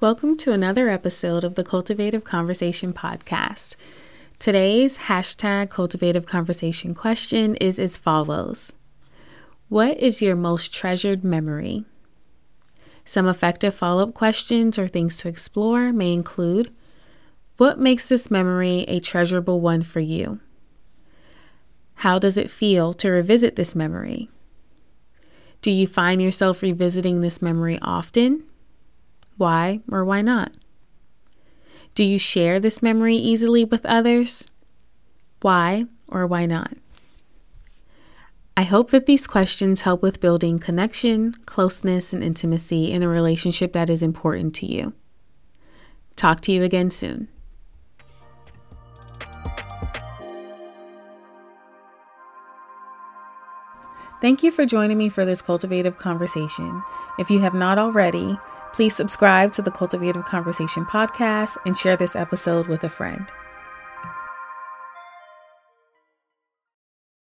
Welcome to another episode of the Cultivative Conversation podcast. Today's hashtag Cultivative Conversation question is as follows What is your most treasured memory? Some effective follow up questions or things to explore may include What makes this memory a treasurable one for you? How does it feel to revisit this memory? Do you find yourself revisiting this memory often? Why or why not? Do you share this memory easily with others? Why or why not? I hope that these questions help with building connection, closeness, and intimacy in a relationship that is important to you. Talk to you again soon. Thank you for joining me for this cultivative conversation. If you have not already, Please subscribe to the Cultivative Conversation podcast and share this episode with a friend.